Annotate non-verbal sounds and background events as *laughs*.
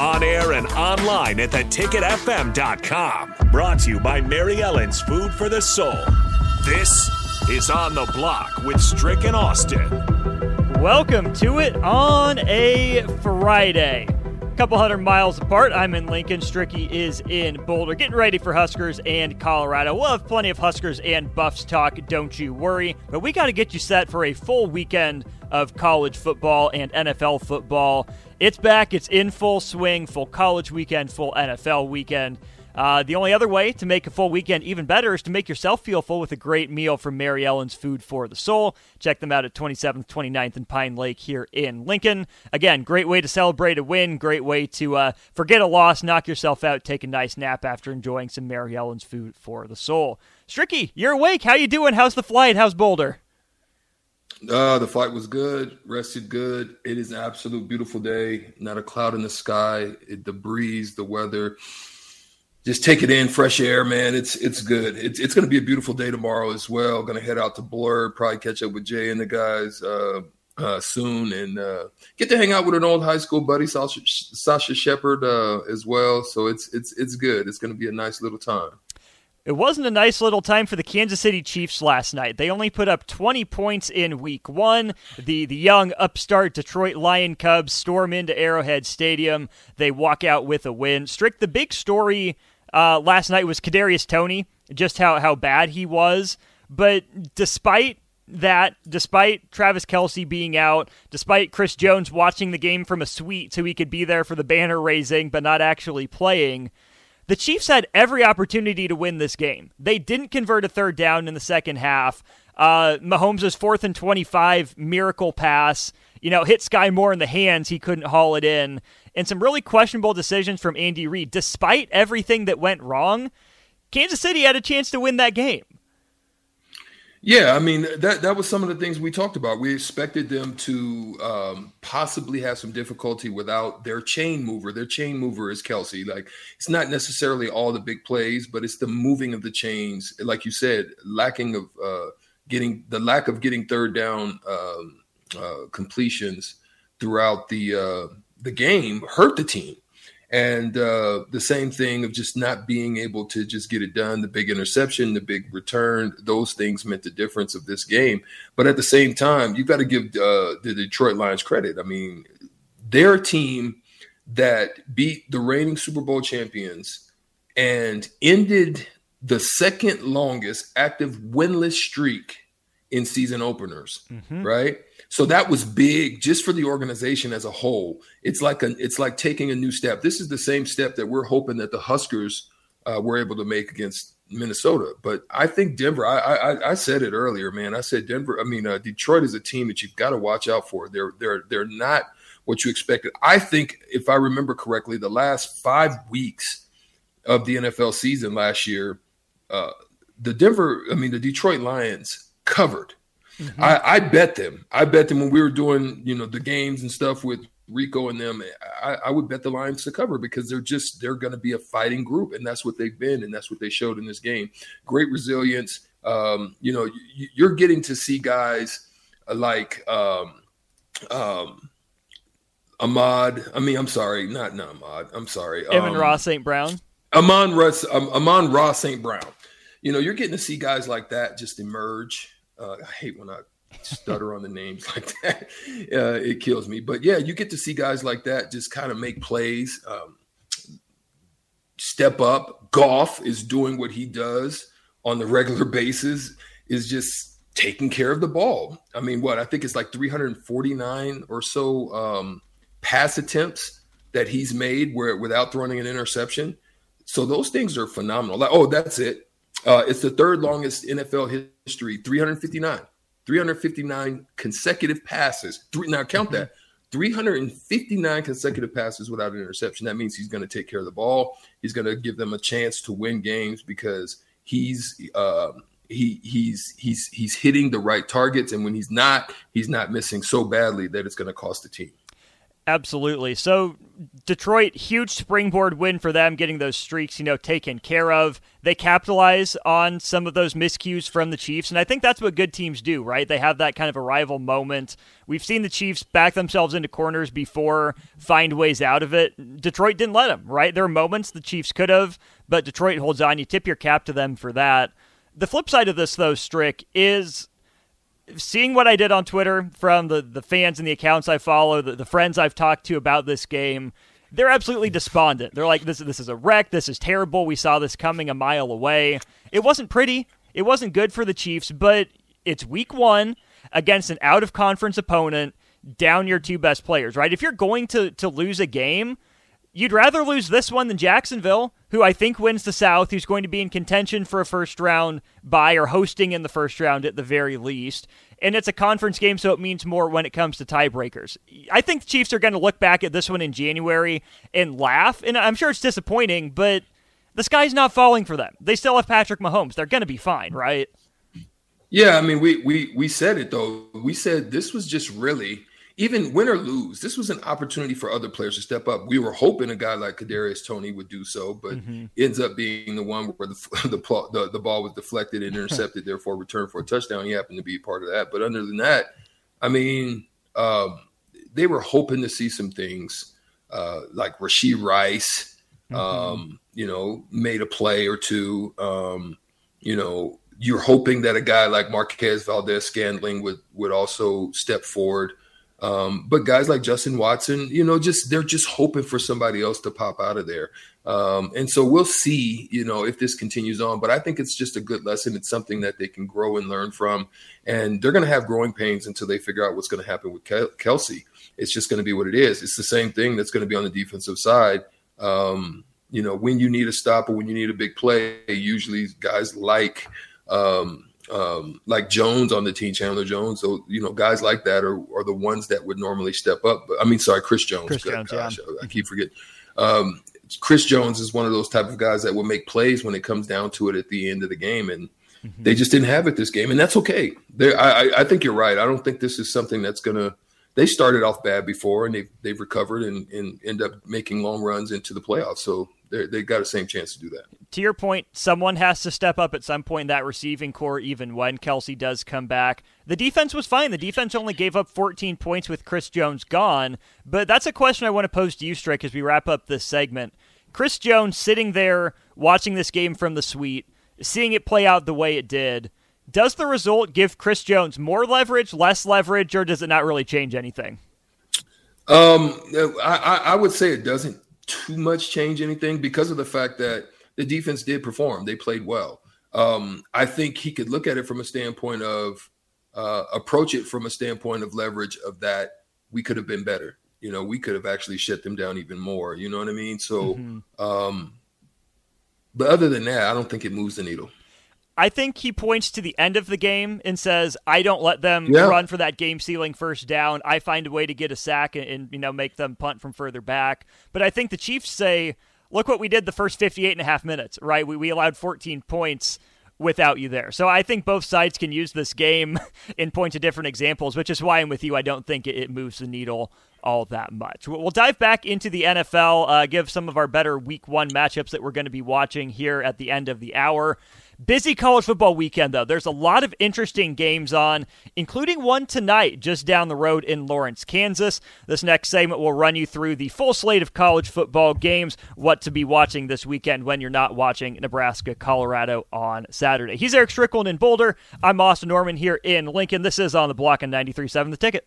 On air and online at theticketfm.com. Brought to you by Mary Ellen's Food for the Soul. This is On the Block with Strick and Austin. Welcome to it on a Friday. Couple hundred miles apart. I'm in Lincoln. Stricky is in Boulder. Getting ready for Huskers and Colorado. We'll have plenty of Huskers and Buffs talk, don't you worry. But we got to get you set for a full weekend of college football and NFL football. It's back, it's in full swing, full college weekend, full NFL weekend. Uh, the only other way to make a full weekend even better is to make yourself feel full with a great meal from Mary Ellen's Food for the Soul. Check them out at 27th, 29th, and Pine Lake here in Lincoln. Again, great way to celebrate a win, great way to uh, forget a loss, knock yourself out, take a nice nap after enjoying some Mary Ellen's Food for the Soul. Stricky, you're awake. How you doing? How's the flight? How's Boulder? Uh, the flight was good, rested good. It is an absolute beautiful day. Not a cloud in the sky. It, the breeze, the weather. Just take it in, fresh air, man. It's it's good. It's it's going to be a beautiful day tomorrow as well. Going to head out to Blur, probably catch up with Jay and the guys uh, uh, soon, and uh, get to hang out with an old high school buddy, Sasha, Sasha Shepard, uh, as well. So it's it's it's good. It's going to be a nice little time. It wasn't a nice little time for the Kansas City Chiefs last night. They only put up 20 points in week one. The, the young upstart Detroit Lion Cubs storm into Arrowhead Stadium. They walk out with a win. Strick, the big story uh, last night was Kadarius Toney, just how, how bad he was. But despite that, despite Travis Kelce being out, despite Chris Jones watching the game from a suite so he could be there for the banner raising but not actually playing – the Chiefs had every opportunity to win this game. They didn't convert a third down in the second half. Uh, Mahomes' fourth and 25 miracle pass, you know, hit Skyy Moore in the hands. He couldn't haul it in. And some really questionable decisions from Andy Reid. Despite everything that went wrong, Kansas City had a chance to win that game. Yeah, I mean that that was some of the things we talked about. We expected them to um, possibly have some difficulty without their chain mover. Their chain mover is Kelce. Like it's not necessarily all the big plays, but it's the moving of the chains. Like you said, lacking of uh, getting the lack of getting third down um, uh, completions throughout the uh, the game hurt the team. And uh, the same thing of just not being able to just get it done the big interception the big return those things meant the difference of this game. But at the same time you've got to give uh, the detroit lions credit. I mean they're team that beat the reigning super bowl champions and ended the second longest active winless streak in season openers mm-hmm. right so that was big just for the organization as a whole. It's like a, it's like taking a new step. This is the same step that we're hoping that the Huskers uh, were able to make against Minnesota. But I think Denver. I, I, I said it earlier, man. I said Denver. I mean, uh, Detroit is a team that you've got to watch out for. They're they're they're not what you expected. I think, if I remember correctly, the last five weeks of the NFL season last year, uh, the Denver. I mean, the Detroit Lions covered Mm-hmm. I, I, bet them. I bet them when we were doing, you know, the games and stuff with Rico and them. I, I would bet the Lions to cover because they're just they're going to be a fighting group, and that's what they've been, and that's what they showed in this game. Great resilience. Um, you know, you, are getting to see guys like um, um, Ahmad. I mean, I'm sorry, not not Ahmad. I'm sorry, Amon-Ra St. Brown. Amon Russ, um, Amon Ross St. Brown. You know, you're getting to see guys like that just emerge uh, I hate when I stutter on the names *laughs* like that. Uh, it kills me. But yeah, you get to see guys like that just kind of make plays, um, step up. Goff is doing what he does on the regular *laughs* basis, is just taking care of the ball. I mean, what I think it's like 349 or so um, pass attempts that he's made where without throwing an interception. So those things are phenomenal. Like, oh, that's it. Uh, it's the third longest NFL history 359. 359 consecutive passes. Three, now count that 359 consecutive passes without an interception. That means he's going to take care of the ball. He's going to give them a chance to win games because he's uh, he he's he's he's hitting the right targets, and when he's not, he's not missing so badly that it's going to cost the team. Absolutely. So Detroit, huge springboard win for them, getting those streaks, you know, taken care of. They capitalize on some of those miscues from the Chiefs, and I think that's what good teams do, right? They have that kind of arrival moment. We've seen the Chiefs back themselves into corners before, find ways out of it. Detroit didn't let them, right? There are moments the Chiefs could have, but Detroit holds on. You tip your cap to them for that. The flip side of this, though, Strick, is seeing what I did on Twitter from the, the fans and the accounts I follow, the, the friends I've talked to about this game, they're absolutely despondent. They're like, this, this is a wreck. This is terrible. We saw this coming a mile away. It wasn't pretty. It wasn't good for the Chiefs, but it's week one against an out of conference opponent, down your two best players, right? If you're going to, to lose a game, you'd rather lose this one than Jacksonville, who I think wins the South, who's going to be in contention for a first round bye or hosting in the first round at the very least. And it's a conference game, so it means more when it comes to tiebreakers. I think the Chiefs are going to look back at this one in January and laugh. And I'm sure it's disappointing, but the sky's not falling for them. They still have Patrick Mahomes. They're going to be fine, right? Yeah, I mean, we we we said it though. We said this was just really even win or lose, this was an opportunity for other players to step up. We were hoping a guy like Kadarius Toney would do so, but mm-hmm. ends up being the one where the *laughs* the, the, the ball was deflected and intercepted, therefore returned for a touchdown. He happened to be part of that. But other than that, I mean, um, they were hoping to see some things uh, like Rashee Rice, mm-hmm. um, you know, made a play or two. Um, you know, you're hoping that a guy like Marquez Valdes-Scantling would would also step forward. Um, but guys like Justin Watson, you know, just they're just hoping for somebody else to pop out of there. Um, and so we'll see, you know, if this continues on. But I think it's just a good lesson. It's something that they can grow and learn from. And they're going to have growing pains until they figure out what's going to happen with Kelce. It's just going to be what it is. It's the same thing that's going to be on the defensive side. Um, you know, when you need a stop or when you need a big play, usually guys like um, um, like Jones on the team, Chandler Jones. So you know, guys like that are, are the ones that would normally step up. But I mean, sorry, Chris Jones. Chris Jones, gosh, yeah. I, I keep forgetting. Um, Chris Jones is one of those type of guys that will make plays when it comes down to it at the end of the game, and mm-hmm. they just didn't have it this game, and that's okay. I, I think you're right. I don't think this is something that's gonna. They started off bad before, and they've they've recovered and, and end up making long runs into the playoffs. So they've got the same chance to do that. To your point, someone has to step up at some point in that receiving corps, even when Kelce does come back. The defense was fine. The defense only gave up 14 points with Chris Jones gone. But that's a question I want to pose to you, Strick, as we wrap up this segment. Chris Jones sitting there watching this game from the suite, seeing it play out the way it did. Does the result give Chris Jones more leverage, less leverage, or does it not really change anything? Um, I, I would say it doesn't too much change anything because of the fact that the defense did perform. They played well. Um, I think he could look at it from a standpoint of uh, approach it from a standpoint of leverage of that we could have been better. You know, we could have actually shut them down even more. You know what I mean? So, mm-hmm. um, but other than that, I don't think it moves the needle. I think he points to the end of the game and says, "I don't let them yeah. run for that game sealing first down. I find a way to get a sack and, and, you know make them punt from further back." But I think the Chiefs say, "Look what we did the first 58 and a half minutes, right? We we allowed 14 points without you there." So I think both sides can use this game *laughs* in point to different examples, which is why I'm with you. I don't think it, it moves the needle all that much. We'll dive back into the NFL, uh, give some of our better week one matchups that we're going to be watching here at the end of the hour. Busy college football weekend, though. There's a lot of interesting games on, including one tonight just down the road in Lawrence, Kansas. This next segment will run you through the full slate of college football games, what to be watching this weekend when you're not watching Nebraska, Colorado on Saturday. He's Eric Strickland in Boulder. I'm Austin Norman here in Lincoln. This is on the block on 93.7 The Ticket.